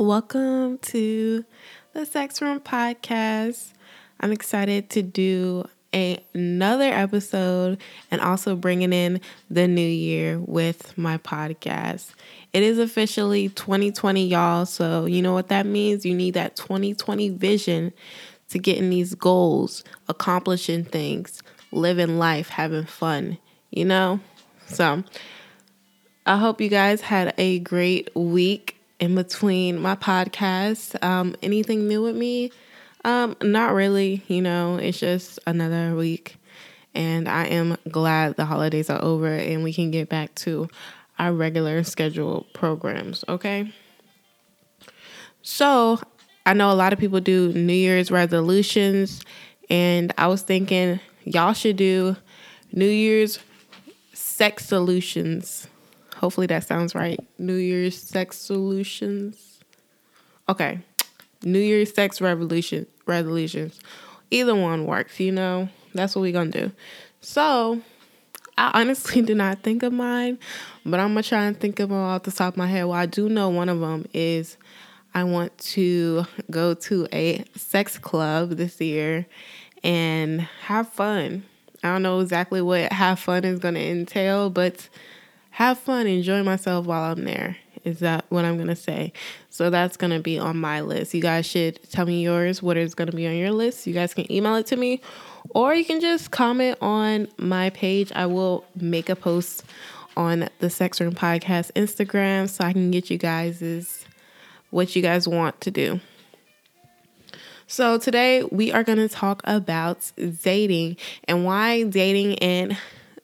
Welcome to the Sex Room Podcast. I'm excited to do a, another episode and also bringing in the new year with my podcast. It is officially 2020, y'all. So, you know what that means? You need that 2020 vision to getting these goals, accomplishing things, living life, having fun, you know? So, I hope you guys had a great week in between my podcast. Um, anything new with me? Um, not really, you know, it's just another week. And I am glad the holidays are over and we can get back to our regular scheduled programs, okay? So, I know a lot of people do New Year's resolutions, and I was thinking y'all should do New Year's sex solutions. Hopefully that sounds right. New Year's sex solutions. Okay. New Year's sex revolution resolutions. Either one works, you know. That's what we're gonna do. So I honestly did not think of mine, but I'm gonna try and think of them off the top of my head. Well, I do know one of them is I want to go to a sex club this year and have fun. I don't know exactly what have fun is going to entail, but have fun, enjoy myself while I'm there. Is that what I'm to say? So that's to be on my list. You guys should tell me yours, what is to be on your list. You guys can email it to me or you can just comment on my page. I will make a post on the Sex Room Podcast Instagram so I can get you guys' what you guys want to do. So today we are to talk about dating and why dating in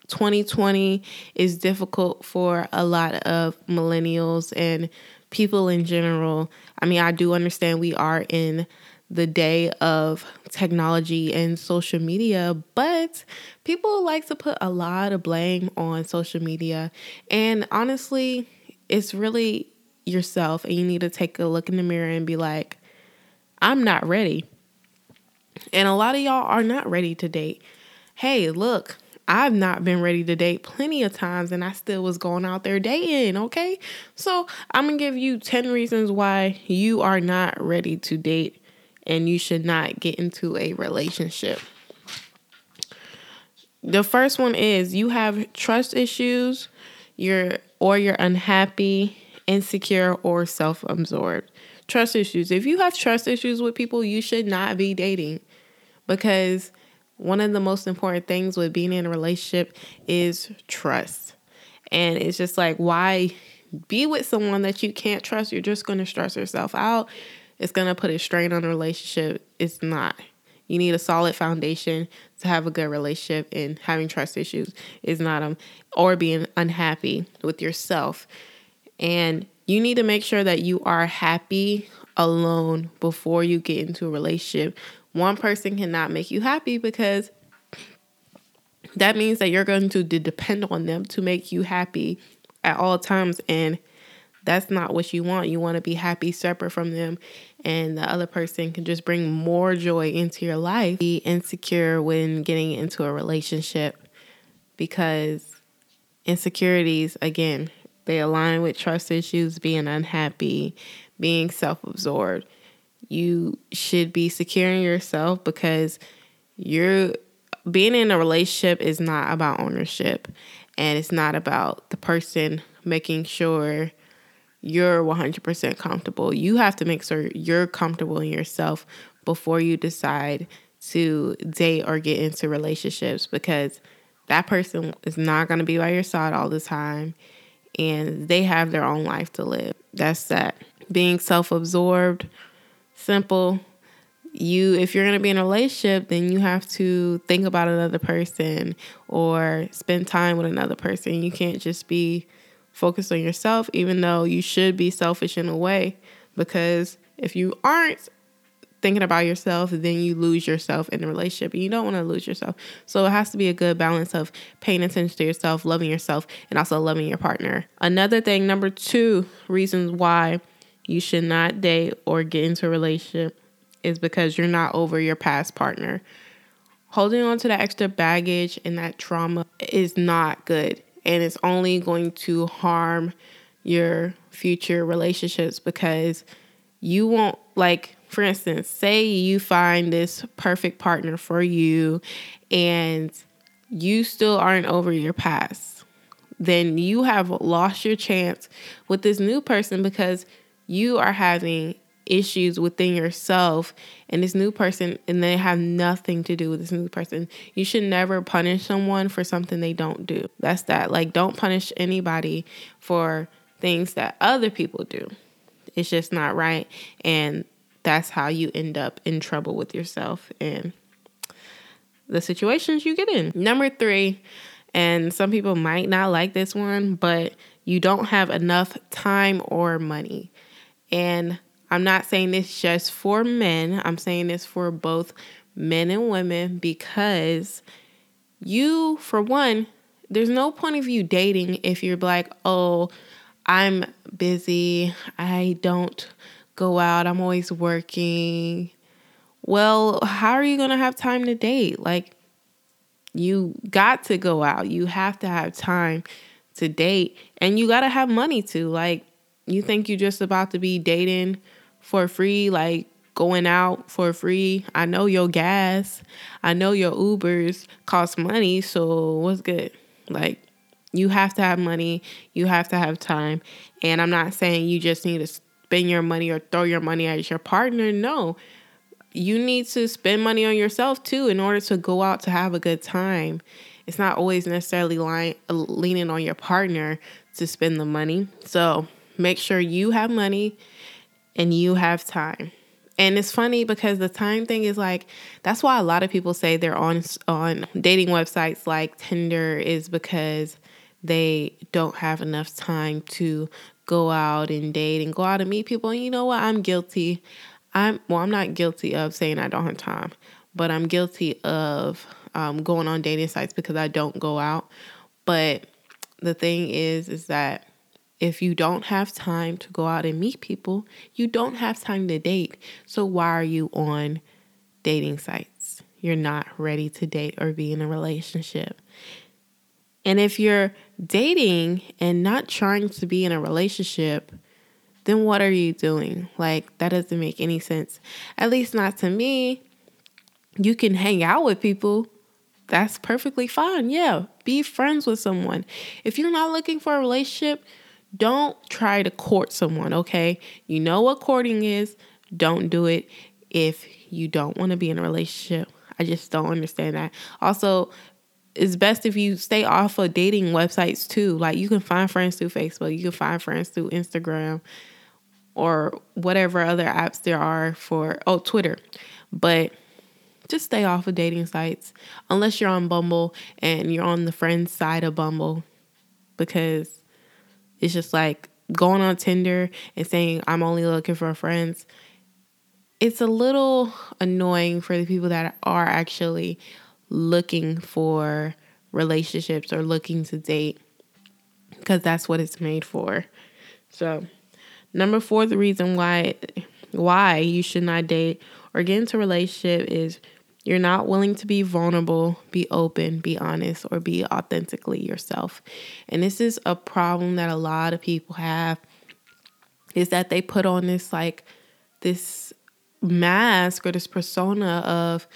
2020 is difficult for a lot of millennials and people in general. I mean, I do understand we are in the day of technology and social media, but people like to put a lot of blame on social media. And honestly, it's really yourself, and you need to take a look in the mirror and be like, I'm not ready. And a lot of y'all are not ready to date. Hey, look, I've not been ready to date plenty of times and I still was going out there dating, okay? So I'm gonna give you 10 reasons why you are not ready to date and you should not get into a relationship. The first one is you have trust issues, you're or you're unhappy, insecure, or self-absorbed. Trust issues. If you have trust issues with people, you should not be dating because one of the most important things with being in a relationship is trust. And it's just like, why be with someone that you can't trust? You're just going to stress yourself out. It's going to put a strain on the relationship. It's not. You need a solid foundation to have a good relationship, and having trust issues is not um or being unhappy with yourself. And you need to make sure that you are happy alone before you get into a relationship one person cannot make you happy because that means that you're going to depend on them to make you happy at all times and that's not what you want. You want to be happy separate from them and the other person can just bring more joy into your life. Be insecure when getting into a relationship because insecurities again, they align with trust issues, being unhappy, being self-absorbed you should be securing yourself because you're being in a relationship is not about ownership and it's not about the person making sure you're 100% comfortable. You have to make sure you're comfortable in yourself before you decide to date or get into relationships because that person is not going to be by your side all the time and they have their own life to live. That's that. Being self absorbed simple. You, if you're going to be in a relationship, then you have to think about another person or spend time with another person. You can't just be focused on yourself, even though you should be selfish in a way. Because if you aren't thinking about yourself, then you lose yourself in the relationship. And you don't want to lose yourself. So it has to be a good balance of paying attention to yourself, loving yourself, and also loving your partner. Another thing, number two reasons why you should not date or get into a relationship is because you're not over your past partner. Holding on to that extra baggage and that trauma is not good. And it's only going to harm your future relationships because you won't like for instance, say you find this perfect partner for you and you still aren't over your past. Then you have lost your chance with this new person because you are having issues within yourself and this new person and they have nothing to do with this new person. You should never punish someone for something they don't do. That's that. Like don't punish anybody for things that other people do. It's just not right and that's how you end up in trouble with yourself and the situations you get in. Number 3, and some people might not like this one, but you don't have enough time or money. And I'm not saying this just for men, I'm saying this for both men and women because you, for one, there's no point of you dating if you're like, oh, I'm busy, I don't go out, I'm always working. Well, how are you going to have time to date? Like, you got to go out. You have to have time to date, and you got to have money to. Like, you think you're just about to be dating for free, like going out for free. I know your gas, I know your Ubers cost money, so what's good? Like you have to have money, you have to have time. And I'm not saying you just need to spend your money or throw your money at your partner. No. You need to spend money on yourself too in order to go out to have a good time. It's not always necessarily lying, leaning on your partner to spend the money. So make sure you have money and you have time. And it's funny because the time thing is like that's why a lot of people say they're on on dating websites like Tinder is because they don't have enough time to go out and date and go out and meet people. And you know what? I'm guilty. I'm well, I'm not guilty of saying I don't have time, but I'm guilty of um, going on dating sites because I don't go out. But the thing is, is that if you don't have time to go out and meet people, you don't have time to date. So why are you on dating sites? You're not ready to date or be in a relationship. And if you're dating and not trying to be in a relationship, then what are you doing? Like, that doesn't make any sense. At least not to me. You can hang out with people. That's perfectly fine. Yeah, be friends with someone. If you're not looking for a relationship, don't try to court someone, okay? You know what courting is. Don't do it if you don't want to be in a relationship. I just don't understand that. Also, it's best if you stay off of dating websites too. Like you can find friends through Facebook, you can find friends through Instagram or whatever other apps there are for oh Twitter. But just stay off of dating sites unless you're on Bumble and you're on the friends side of Bumble because it's just like going on Tinder and saying, I'm only looking for friends. It's a little annoying for the people that are actually looking for relationships or looking to date because that's what it's made for. So, number four, the reason why why you should not date or get into a relationship is you're not willing to be vulnerable, be open, be honest, or be authentically yourself. And this is a problem that a lot of people have is that they put on this like this mask or this persona of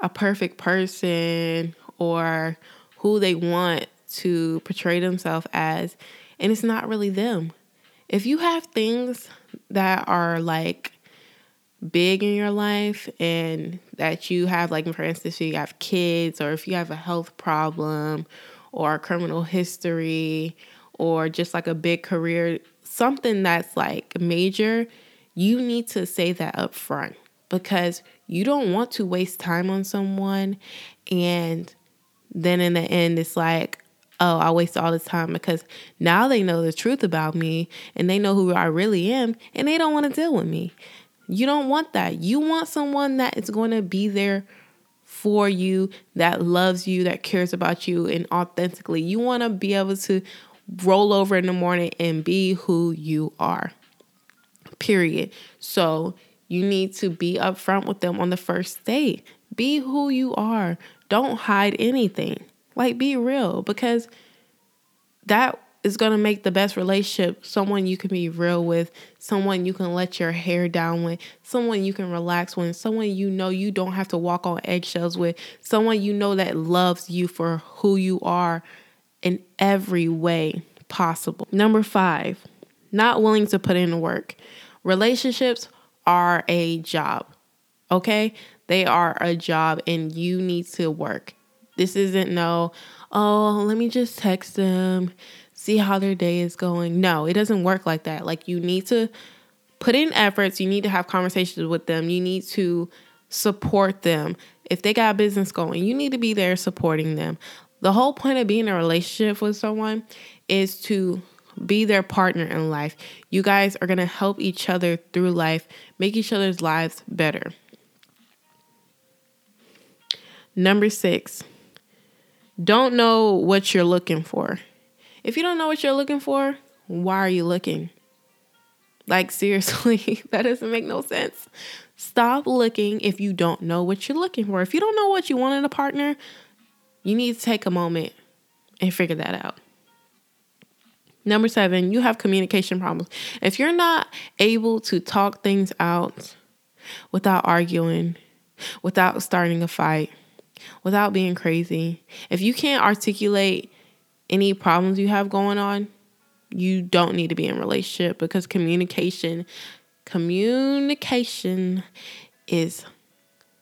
a perfect person or who they want to portray themselves as and it's not really them. If you have things that are like big in your life and that you have like for instance if you have kids or if you have a health problem or a criminal history or just like a big career something that's like major you need to say that up front because you don't want to waste time on someone and then in the end it's like oh i waste all this time because now they know the truth about me and they know who i really am and they don't want to deal with me you don't want that. You want someone that is going to be there for you, that loves you, that cares about you, and authentically. You want to be able to roll over in the morning and be who you are. Period. So you need to be upfront with them on the first date. Be who you are. Don't hide anything. Like, be real because that is going to make the best relationship someone you can be real with, someone you can let your hair down with, someone you can relax with, someone you know you don't have to walk on eggshells with, someone you know that loves you for who you are in every way possible. Number five, not willing to put in work. Relationships are a job, okay? They are a job and you need to work. This isn't no, oh, let me just text them see how their day is going. No, it doesn't work like that. Like you need to put in efforts, you need to have conversations with them, you need to support them. If they got business going, you need to be there supporting them. The whole point of being in a relationship with someone is to be their partner in life. You guys are going to help each other through life, make each other's lives better. Number six, don't know what you're looking for. If you don't know what you're looking for, why are you looking? Like, seriously, that doesn't make no sense. Stop looking if you don't know what you're looking for. If you don't know what you want in a partner, you need to take a moment and figure that out. Number seven, you have communication problems. If you're not able to talk things out without arguing, without starting a fight, without being crazy, if you can't articulate any problems you have going on, you don't need to be in relationship because communication communication is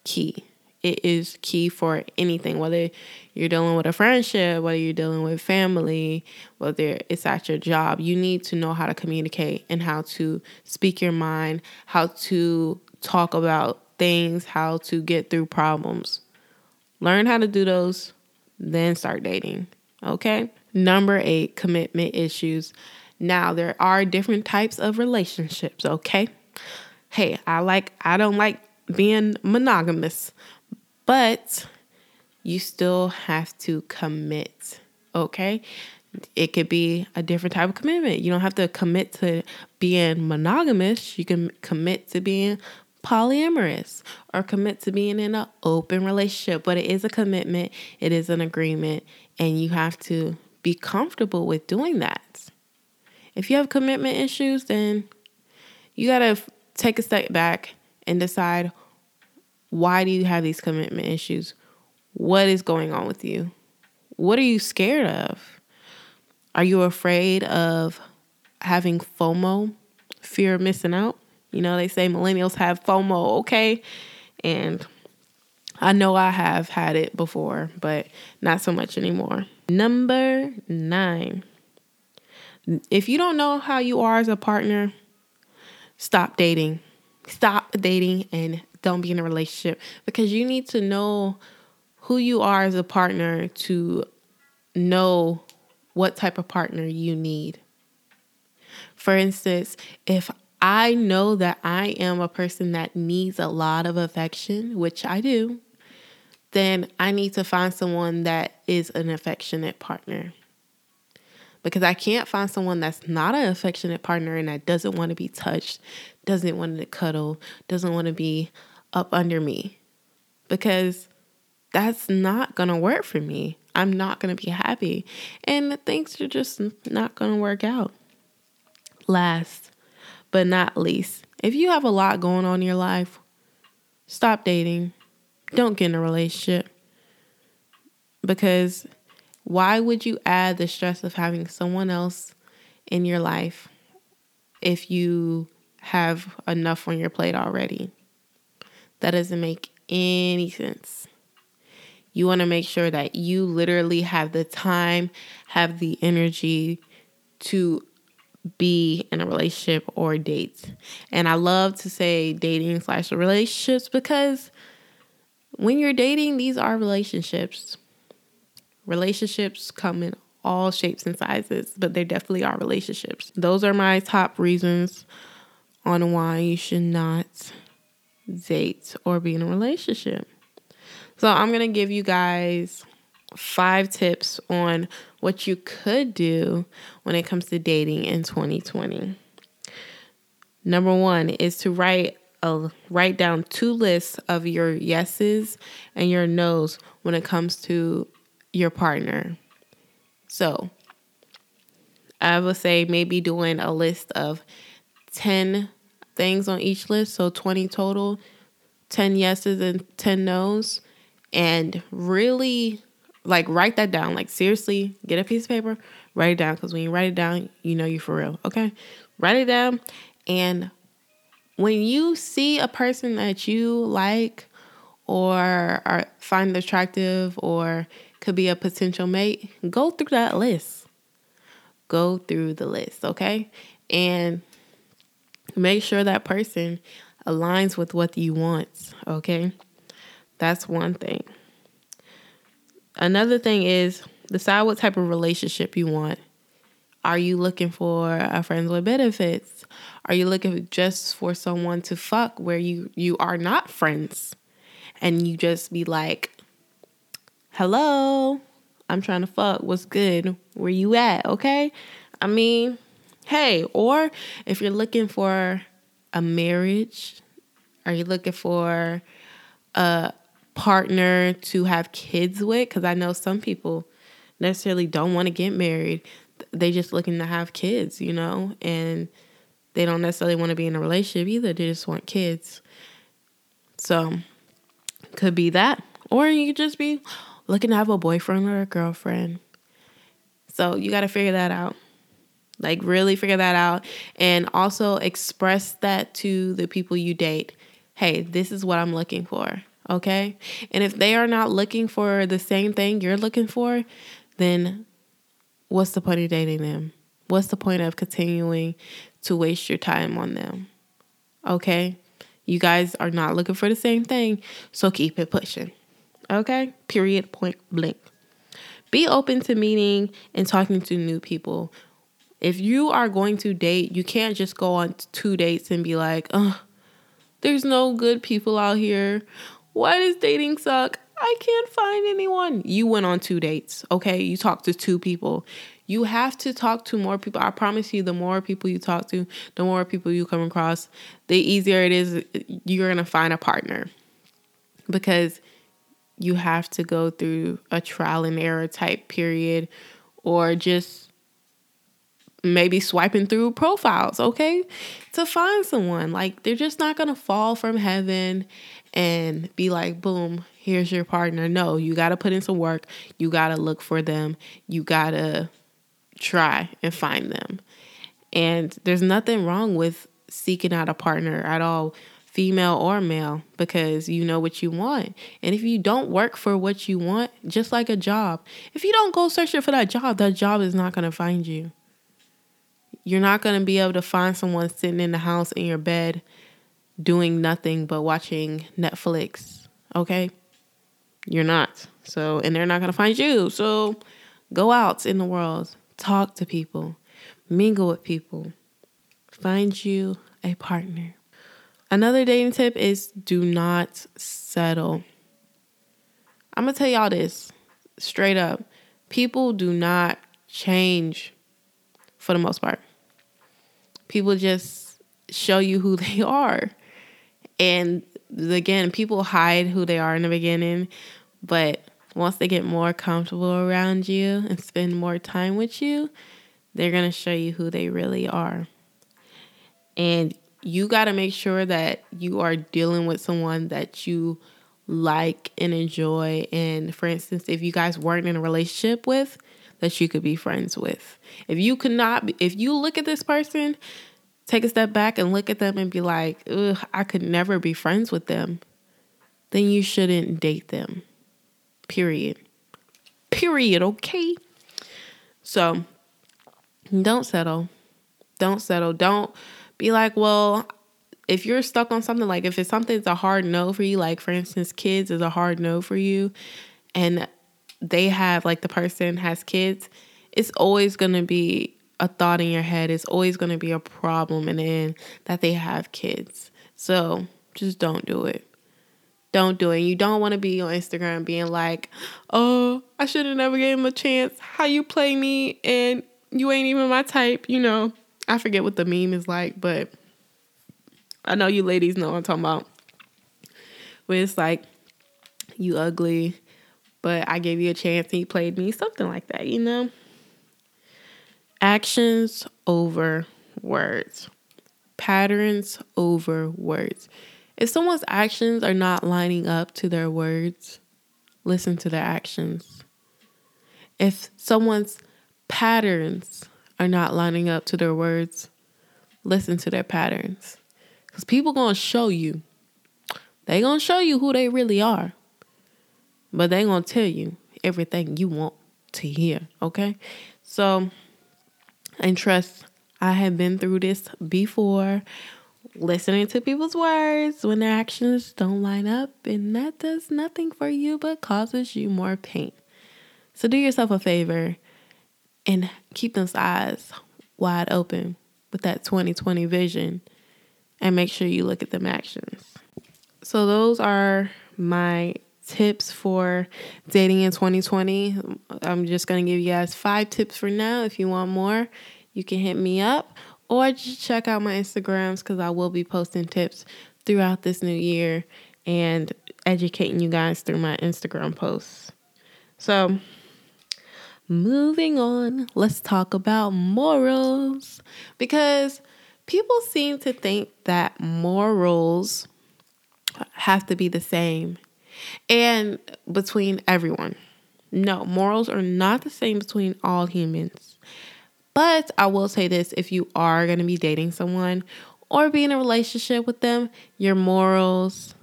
key. It is key for anything, whether you're dealing with a friendship, whether you're dealing with family, whether it's at your job. You need to know how to communicate and how to speak your mind, how to talk about things, how to get through problems. Learn how to do those, then start dating. Okay? Number eight, commitment issues. Now, there are different types of relationships, okay? Hey, I like, I don't like being monogamous, but you still have to commit, okay? It could be a different type of commitment. You don't have to commit to being monogamous. You can commit to being polyamorous or commit to being in an open relationship, but it is a commitment, it is an agreement, and you have to be comfortable with doing that. If you have commitment issues, then you got to take a step back and decide why do you have these commitment issues? What is going on with you? What are you scared of? Are you afraid of having FOMO, fear of missing out? You know, they say millennials have FOMO, okay? And I know I have had it before, but not so much anymore. Number nine. If you don't know how you are as a partner, stop dating. Stop dating and don't be in a relationship because you need to know who you are as a partner to know what type of partner you need. For instance, if I know that I am a person that needs a lot of affection, which I do, then I need to find someone that is an affectionate partner. Because I can't find someone that's not an affectionate partner and that doesn't want to be touched, doesn't want to cuddle, doesn't want to be up under me. Because that's not going to work for me. I'm not going to be happy. And things are just not going to work out. Last but not least, if you have a lot going on in your life, stop dating don't get in a relationship because why would you add the stress of having someone else in your life if you have enough on your plate already? That doesn't make any sense. You want to make sure that you literally have the time, have the energy to be in a relationship or date. And I love to say dating slash relationships because when you're dating, these are relationships. Relationships come in all shapes and sizes, but there definitely are relationships. Those are my top reasons on why you should not date or be in a relationship. So, I'm going to give you guys five tips on what you could do when it comes to dating in 2020. Number one is to write a write down two lists of your yeses and your nos when it comes to your partner. So, I would say maybe doing a list of 10 things on each list, so 20 total, 10 yeses and 10 nos, and really like write that down. Like seriously, get a piece of paper, write it down because when you write it down, you know you're for real. Okay, write it down, and when you see a person that you like or are, find attractive or could be a potential mate, go through that list. Go through the list, okay? And make sure that person aligns with what you want, okay? That's one thing. Another thing is decide what type of relationship you want. Are you looking for a friends with benefits? Are you looking just for someone to fuck where you you are not friends and you just be like, "Hello, I'm trying to fuck. What's good? Where you at?" Okay? I mean, hey, or if you're looking for a marriage, are you looking for a partner to have kids with because I know some people necessarily don't want to get married. They just looking to have kids, you know, and they don't necessarily want to be in a relationship either. They just want kids. So could be that. Or you could just be looking to have a boyfriend or a girlfriend. So you got to figure that out. Like, really figure that out. And also express that to the people you date. Hey, this is what I'm looking for. Okay. And if they are not looking for the same thing you're looking for, then what's the point of dating them? What's the point of continuing to waste your time on them? Okay. You guys are not looking for the same thing. So keep it pushing. Okay. Period. Point blank. Be open to meeting and talking to new people. If you are going to date, you can't just go on two dates and be like, oh, there's no good people out here why does dating suck? I can't find anyone. You went on two dates, okay? You talked to two people. You have to talk to more people. I promise you, the more people you talk to, the more people you come across, the easier it is you're to find a partner. Because you have to go through a trial and error type period or just maybe swiping through profiles, okay? To find someone. Like they're just not going to fall from heaven and be like, boom, here's your partner. No, you got to put in some work. You got to look for them. You got to try and find them. And there's nothing wrong with seeking out a partner at all, female or male, because you know what you want. And if you don't work for what you want, just like a job, if you don't go searching for that job, that job is not going to find you. You're not going to be able to find someone sitting in the house in your bed doing nothing but watching Netflix. Okay? You're not. So, and they're not going to find you. So, go out in the world, talk to people, mingle with people, find you a partner. Another dating tip is do not settle. I'm going to tell y'all this straight up. People do not change for the most part. People just show you who they are. And again, people hide who they are in the beginning, but once they get more comfortable around you and spend more time with you, they're going to show you who they really are. And you got to make sure that you are dealing with someone that you like and enjoy. And for instance, if you guys weren't in a relationship with, that you could be friends with. If you could not, if you look at this person take a step back and look at them and be like, I could never be friends with them, then you shouldn't date them. Period. Period. Okay. So don't settle. Don't settle. Don't be like, well, if you're stuck on something, like if it's something that's a hard no for you, like for instance, kids is a hard no for you, and they have, like the person has kids, it's always going to be a thought in your head. It's always going to be a problem in the end that they have kids. So just don't do it. Don't do it. You don't want to be on Instagram being like, oh, I should have never gave him a chance. How you play me and you ain't even my type. You know, I forget what the meme is like, but I know you ladies know what I'm talking about. Where it's like, you ugly, but I gave you a chance and you played me. Something like that, you know? actions over words, patterns over words. If someone's actions are not lining up to their words, listen to their actions. If someone's patterns are not lining up to their words, listen to their patterns. Because people going to show you. They going to show you who they really are. But they going to tell you everything you want to hear, okay? So, and trust, I have been through this before, listening to people's words when their actions don't line up, and that does nothing for you but causes you more pain. So, do yourself a favor and keep those eyes wide open with that 2020 vision and make sure you look at them actions. So, those are my tips for dating in 2020. I'm just going to give you guys five tips for now. If you want more, you can hit me up or just check out my Instagrams because I will be posting tips throughout this new year and educating you guys through my Instagram posts. So, moving on, let's talk about morals because people seem to think that morals have to be the same and between everyone. No, morals are not the same between all humans. But I will say this if you are going to be dating someone or be in a relationship with them, your morals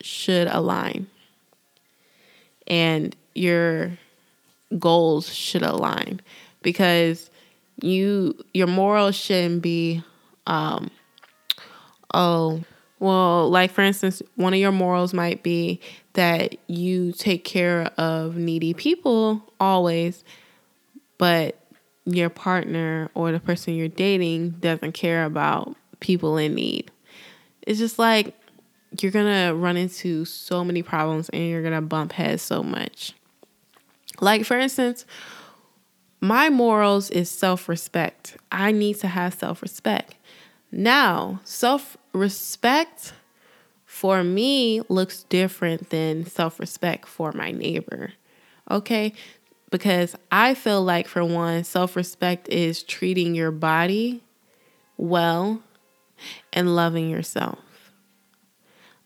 should align. And your goals should align because you your morals shouldn't be um oh well like for instance one of your morals might be that you take care of needy people always, but your partner or the person you're dating doesn't care about people in need. It's just like you're gonna run into so many problems and you're gonna bump heads so much. Like, for instance, my morals is self respect. I need to have self respect. Now, self respect for me looks different than self respect for my neighbor. Okay? Because I feel like, for one, self respect is treating your body well and loving yourself.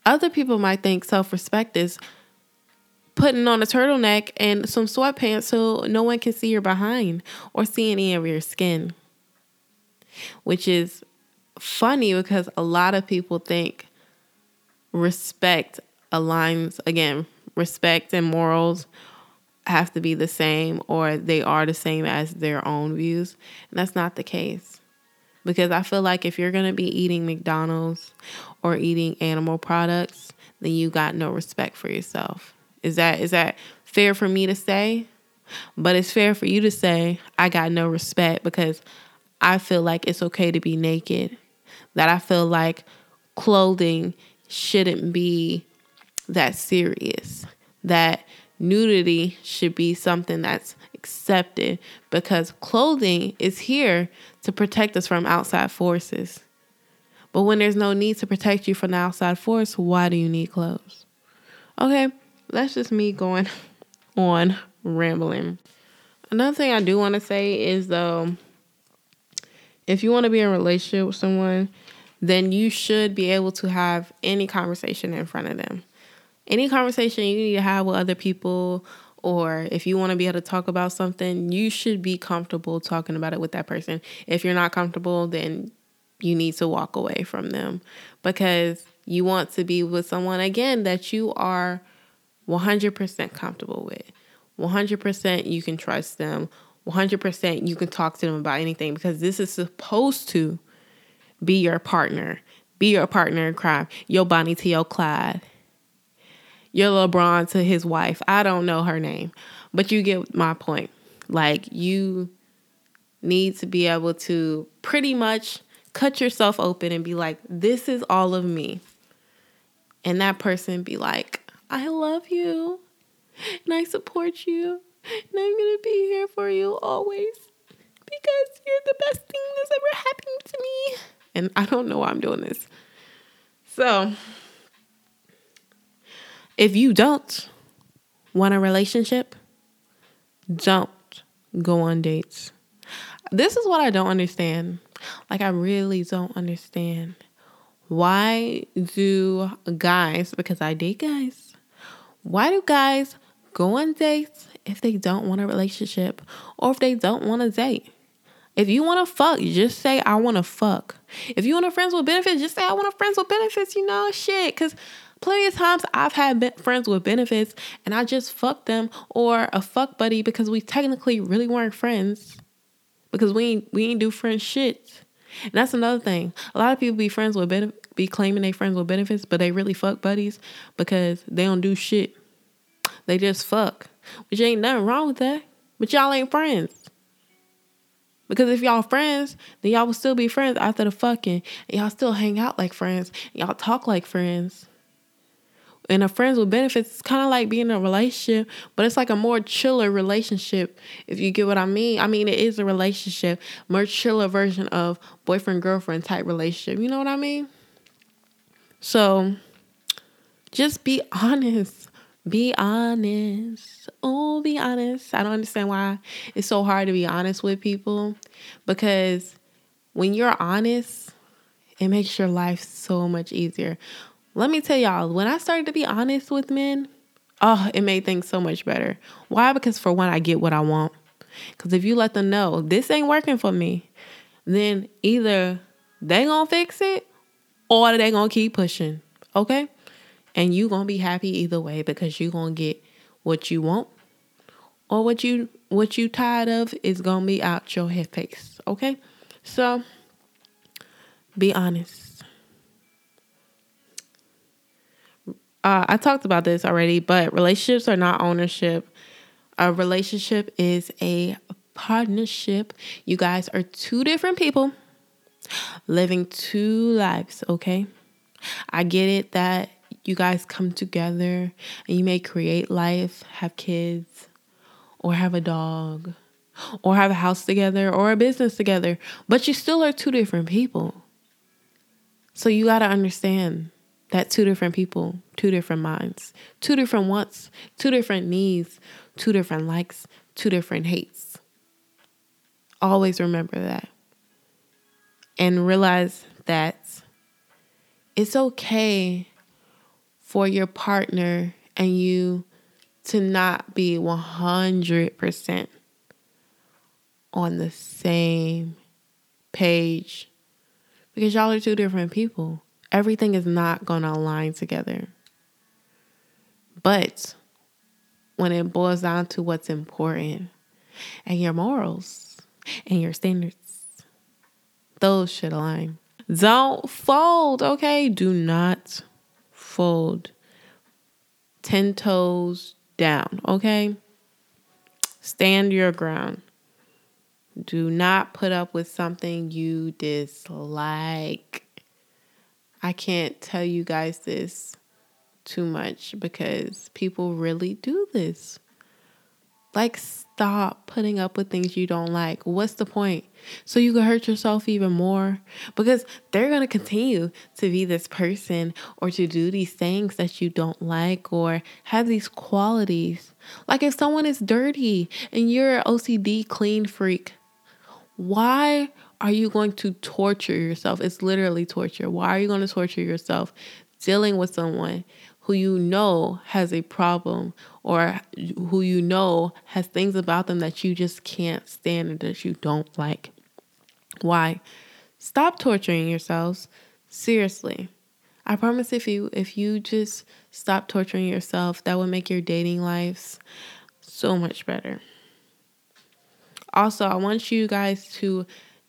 Other people might think self respect is putting on a turtleneck and some sweatpants so no one can see your behind or see any of your skin. Which is funny because a lot of people think respect aligns again, respect and morals have to be the same or they are the same as their own views. And that's not the case. Because I feel like if you're going to be eating McDonald's or eating animal products, then you got no respect for yourself. Is that is that fair for me to say? But it's fair for you to say I got no respect because I feel like it's okay to be naked. That I feel like clothing shouldn't be that serious. That nudity should be something that's accepted because clothing is here to protect us from outside forces. But when there's no need to protect you from the outside force, why do you need clothes? Okay, that's just me going on rambling. Another thing I do want to say is though, if you want to be in a relationship with someone, then you should be able to have any conversation in front of them. Any conversation you need to have with other people, or if you want to be able to talk about something, you should be comfortable talking about it with that person. If you're not comfortable, then you need to walk away from them because you want to be with someone again that you are 100% comfortable with. 100% you can trust them. 100% you can talk to them about anything because this is supposed to be your partner. Be your partner in crime. Your Bonnie to your Clyde. Your LeBron to his wife. I don't know her name, but you get my point. Like, you need to be able to pretty much cut yourself open and be like, this is all of me. And that person be like, I love you and I support you and I'm going to be here for you always because you're the best thing that's ever happened to me. And I don't know why I'm doing this. So, if you don't want a relationship, don't go on dates. this is what I don't understand. Like, I really don't understand. Why do guys, because I date guys, why do guys go on dates if they don't want a relationship or if they don't want to date? If you want to fuck, just say, I want to fuck. If you want to friends with benefits, just say, I want to friends with benefits, you know, shit. Because plenty of times I've had friends with benefits and I just fucked them or a fuck buddy because we technically really weren't friends because we ain't, we ain't do friend shit. And that's another thing. A lot of people be friends with benefits, be claiming they friends with benefits, but they really fuck buddies because they don't do shit. They just fuck. Which ain't nothing wrong with that. But y'all ain't friends. Because if y'all friends, then y'all will still be friends after the fucking. And y'all still hang out like friends. Y'all talk like friends. And a friends with benefits is kind of like being in a relationship, but it's like a more chiller relationship, if you get what I mean. I mean, it is a relationship, more chiller version of boyfriend girlfriend type relationship. You know what I mean? So just be honest. Be honest. Oh, be honest. I don't understand why it's so hard to be honest with people because when you're honest, it makes your life so much easier. Let me tell y'all, when I started to be honest with men, oh, it made things so much better. Why? Because for one, I get what I want. Because if you let them know this ain't working for me, then either they gonna fix it or they gonna keep pushing. Okay? And you gonna be happy either way because you gonna get what you want or what you what you tired of is gonna be out your head face. Okay? So be honest uh, I talked about this already, but relationships are not ownership. A relationship is a partnership. You guys are two different people living two lives, okay? I get it that you guys come together and you may create life, have kids, or have a dog, or have a house together, or a business together, but you still are two different people. So you got to understand that two different people, two different minds, two different wants, two different needs, two different likes, two different hates. Always remember that. And realize that it's okay for your partner and you to not be 100% on the same page because y'all are two different people everything is not going to align together. But when it boils down to what's important and your morals and your standards, those should align. Don't fold, okay? Do not fold. 10 toes down, okay? Stand your ground. Do not put up with something you dislike. I can't tell you guys this too much because people really do this. Like, stop putting up with things you don't like. What's the point? So you can hurt yourself even more because they're going to continue to be this person or to do these things that you don't like or have these qualities. Like, if someone is dirty and you're an OCD clean freak, why are you going to torture yourself? It's literally torture. Why are you going to torture yourself dealing with someone who you know has a problem or who you know has things about them that you just can't stand and that you don't like? Why? Stop torturing yourselves. Seriously. I promise if you if you just stop torturing yourself, that would make your dating lives so much better. Also, I want you guys to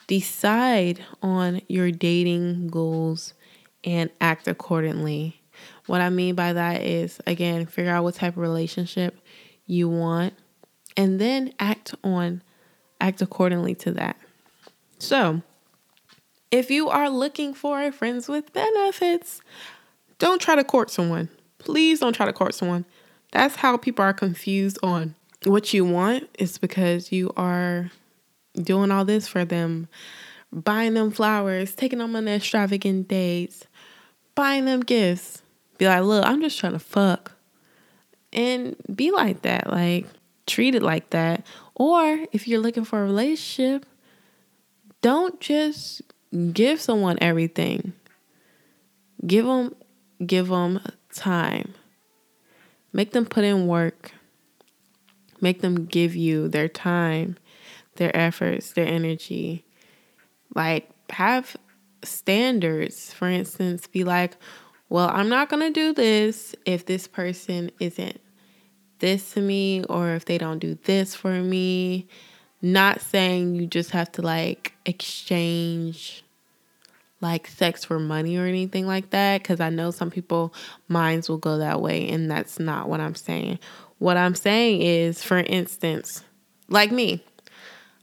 decide on your dating goals and act accordingly. What I mean by that is, again, figure out what type of relationship you want and then act on act accordingly to that. So, if you are looking for friends with benefits, don't try to court someone. Please don't try to court someone. That's how people are confused on what you want is because you are doing all this for them, buying them flowers, taking them on extravagant dates, buying them gifts. Be like, look, I'm just trying to fuck. And be like that. Like, treat it like that. Or if you're looking for a relationship, don't just give someone everything. Give them give them time. Make them put in work. Make them give you their time, their efforts, their energy. Like have standards. For instance, be like, "Well, I'm not going to do this if this person isn't this to me or if they don't do this for me." Not saying you just have to like exchange like sex for money or anything like that because I know some people minds will go that way and that's not what I'm saying. What I'm saying is for instance, like me,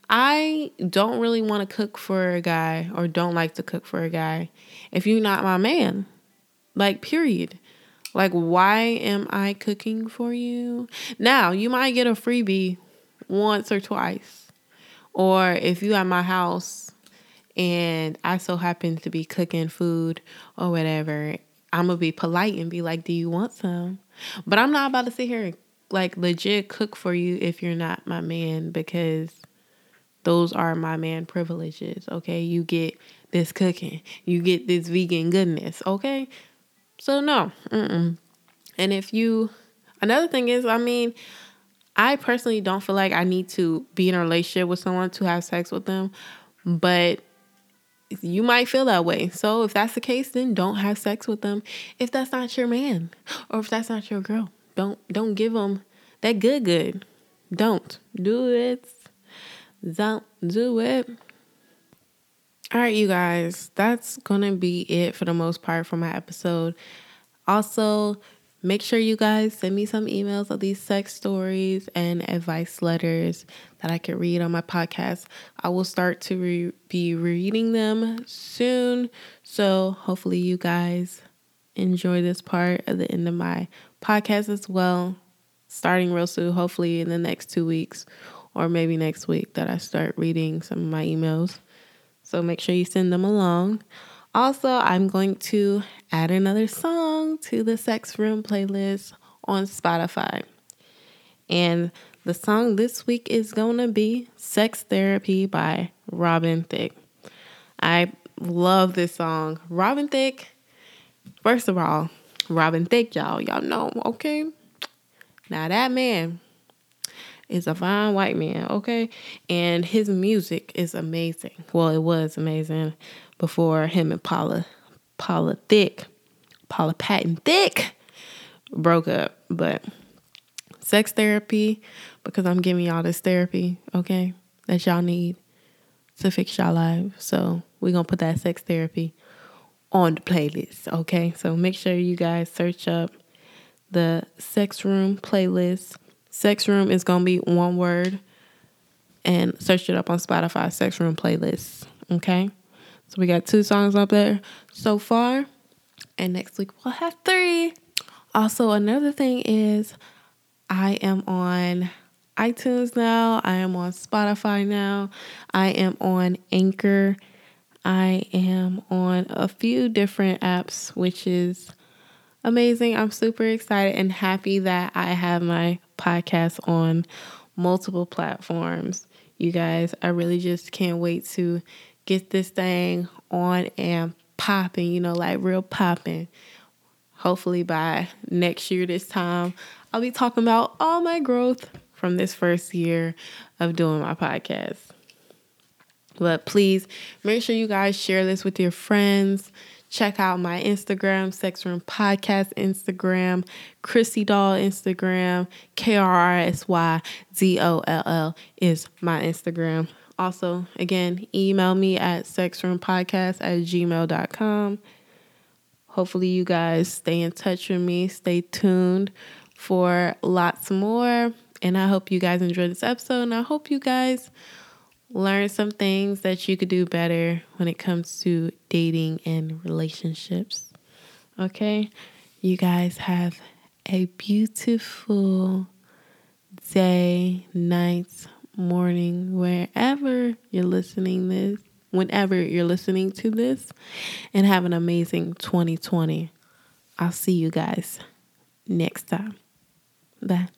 I don't really want to cook for a guy or don't like to cook for a guy if you're not my man. Like period. Like why am I cooking for you? Now, you might get a freebie once or twice or if you at my house and I so happen to be cooking food or whatever, I'm gonna be polite and be like, "Do you want some?" But I'm not about to sit here and like legit cook for you if you're not my man because those are my man privileges. Okay, you get this cooking, you get this vegan goodness. Okay, so no, Mm-mm. and if you, another thing is, I mean, I personally don't feel like I need to be in a relationship with someone to have sex with them, but you might feel that way. So if that's the case, then don't have sex with them. If that's not your man, or if that's not your girl, don't don't give them that good good. Don't do it. Don't do it. All right, you guys, that's gonna be it for the most part for my episode. Also, Make sure you guys send me some emails of these sex stories and advice letters that I can read on my podcast. I will start to re- be reading them soon. So hopefully, you guys enjoy this part of the end of my podcast as well. Starting real soon, hopefully, in the next two weeks or maybe next week, that I start reading some of my emails. So make sure you send them along. Also, I'm going to add another song to the Sex Room playlist on Spotify. And the song this week is going to be Sex Therapy by Robin Thicke. I love this song. Robin Thicke, first of all, Robin Thicke, y'all, y'all know, okay? Now that man is a fine white man, okay? And his music is amazing. Well, it was amazing before him and Paula Paula Thicke, Paula Patton Thicke broke up. But sex therapy, because I'm giving y'all this therapy, okay, that y'all need to fix y'all lives. So we're gonna put that sex therapy on the playlist, okay? So make sure you guys search up the sex room playlist. Sex room is gonna be one word and search it up on Spotify, sex room playlist, okay? So we got two songs up there so far. And next week we'll have three. Also, another thing is I am on iTunes now. I am on Spotify now. I am on Anchor. I am on a few different apps, which is amazing. I'm super excited and happy that I have my podcast on multiple platforms. You guys, I really just can't wait to get this thing on and popping, you know, like real popping. Hopefully by next year, this time, I'll be talking about all my growth from this first year of doing my podcast. But please make sure you guys share this with your friends. Check out my Instagram, Sex Room Podcast Instagram, Chrissy Doll Instagram, K R R S Y D O L L is my Instagram. Also, again, email me at sexroompodcast at gmail.com. Hopefully, you guys stay in touch with me. Stay tuned for lots more. And I hope you guys enjoyed this episode. And I hope you guys learn some things that you could do better when it comes to dating and relationships. Okay? You guys have a beautiful day, night, morning, wherever you're listening this, whenever you're listening to this, and have an amazing 2020. I'll see you guys next time. Bye.